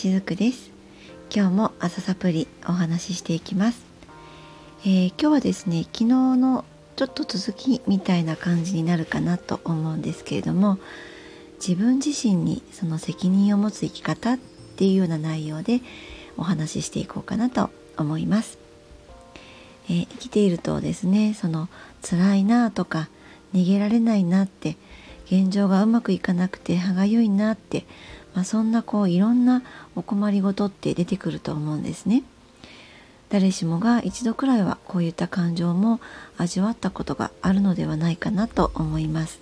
しずくです。今日も朝サプリお話ししていきます、えー、今日はですね昨日のちょっと続きみたいな感じになるかなと思うんですけれども自分自身にその責任を持つ生き方っていうような内容でお話ししていこうかなと思います、えー、生きているとですねその辛いなとか逃げられないなって現状がうまくいかなくて歯がゆいなって、まあ、そんなこういろんなお困りごとって出てくると思うんですね。誰しもが一度くらいはこういった感情も味わったことがあるのではないかなと思います。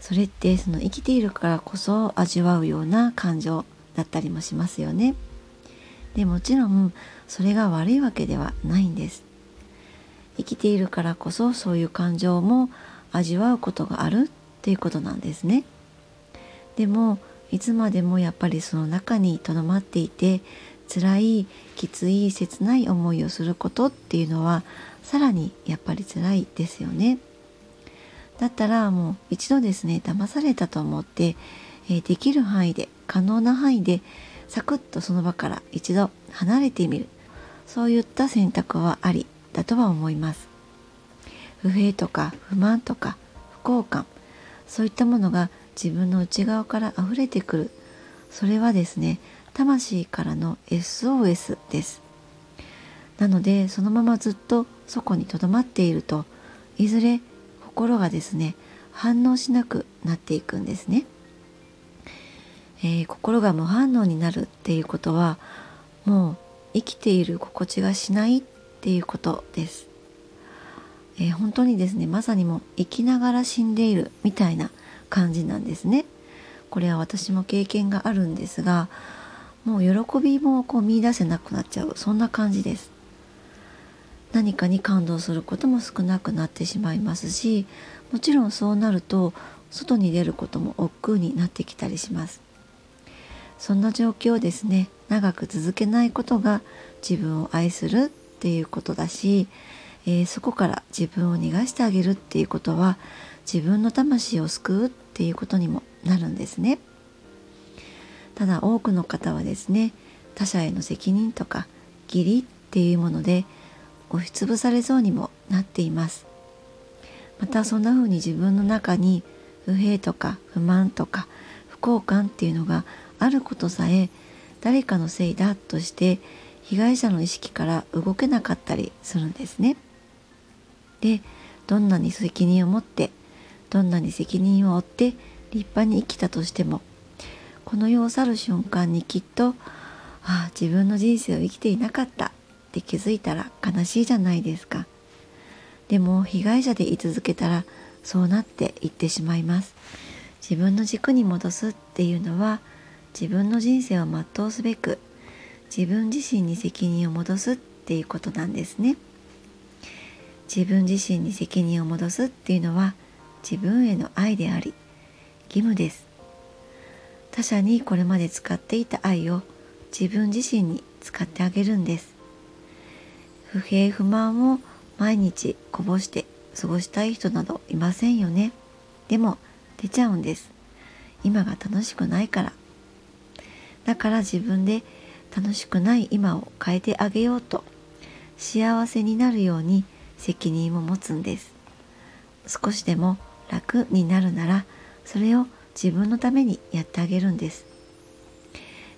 それってその生きているからこそ味わうような感情だったりもしますよね。でもちろんそれが悪いわけではないんです。生きているからこそそういう感情も味わうことがあるっていうことなんですね。でもいつまでもやっぱりその中にとどまっていて辛いきつい切ない思いをすることっていうのはさらにやっぱり辛いですよね。だったらもう一度ですね騙されたと思って、えー、できる範囲で可能な範囲でサクッとその場から一度離れてみるそういった選択はありだとは思います。不平とか不満とか不幸感そういったものが自分の内側から溢れてくる。それはですね魂からの SOS です。なのでそのままずっとそこにとどまっているといずれ心がですね反応しなくなっていくんですね、えー、心が無反応になるっていうことはもう生きている心地がしないっていうことです、えー、本当にですねまさにも生きながら死んでいるみたいな感じなんですね。これは私も経験があるんですがもう喜びもこう見出せなくなっちゃうそんな感じです。何かに感動することも少なくなってしまいますしもちろんそうなると外に出ることも億劫になってきたりします。そんな状況をですね。長く続けないことが自分を愛するっていうことだし、えー、そこから自分を逃がしてあげるっていうことは自分の魂を救うっっていうことにもなるんですね。ただ多くの方はですね他者への責任とか義理っていうもので押しつぶされそうにもなっていますまたそんな風に自分の中に不平とか不満とか不幸感っていうのがあることさえ誰かのせいだとして被害者の意識から動けなかったりするんですねでどんなに責任を持ってどんなに責任を負って立派に生きたとしてもこの世を去る瞬間にきっとああ自分の人生を生きていなかったって気づいたら悲しいじゃないですか。でも被害者で居続けたらそうなっていってしまいます。自分の軸に戻すっていうのは自分の人生を全うすべく自分自身に責任を戻すっていうことなんですね。自分自身に責任を戻すっていうのは自分への愛であり義務です。他者にこれまで使っていた愛を自分自身に使ってあげるんです。不平不満を毎日こぼして過ごしたい人などいませんよね。でも出ちゃうんです。今が楽しくないから。だから自分で楽しくない今を変えてあげようと幸せになるように責任を持つんです。少しでも楽になるならそれを自分のためにやってあげるんです。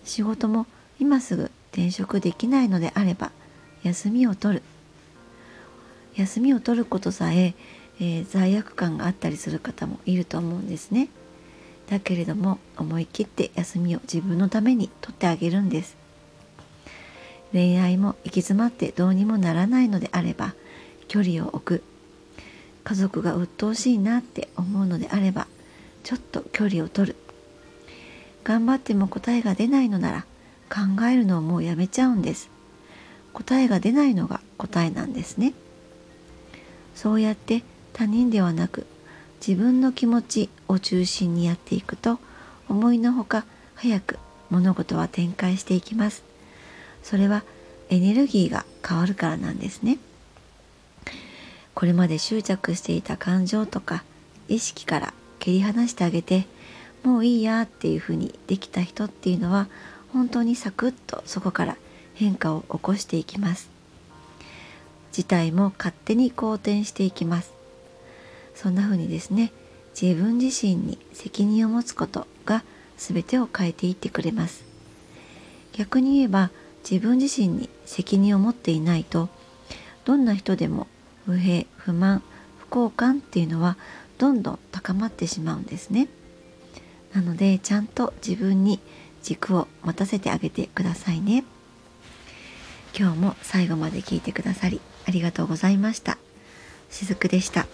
仕事も今すぐ転職できないのであれば休みを取る。休みを取ることさええー、罪悪感があったりする方もいると思うんですね。だけれども思い切って休みを自分のために取ってあげるんです。恋愛も行き詰まってどうにもならないのであれば距離を置く。家族が鬱陶しいなって思うのであればちょっと距離を取る。頑張っても答えが出ないのなら考えるのをもうやめちゃうんです。答えが出ないのが答えなんですね。そうやって他人ではなく自分の気持ちを中心にやっていくと思いのほか早く物事は展開していきます。それはエネルギーが変わるからなんですね。これまで執着していた感情とか意識から切り離してあげてもういいやっていうふうにできた人っていうのは本当にサクッとそこから変化を起こしていきます。事態も勝手に好転していきます。そんな風にですね自分自身に責任を持つことが全てを変えていってくれます。逆に言えば自分自身に責任を持っていないとどんな人でも不平不満不幸感っていうのはどんどん高まってしまうんですね。なのでちゃんと自分に軸を持たせてあげてくださいね。今日も最後まで聞いてくださりありがとうございました。しずくでした。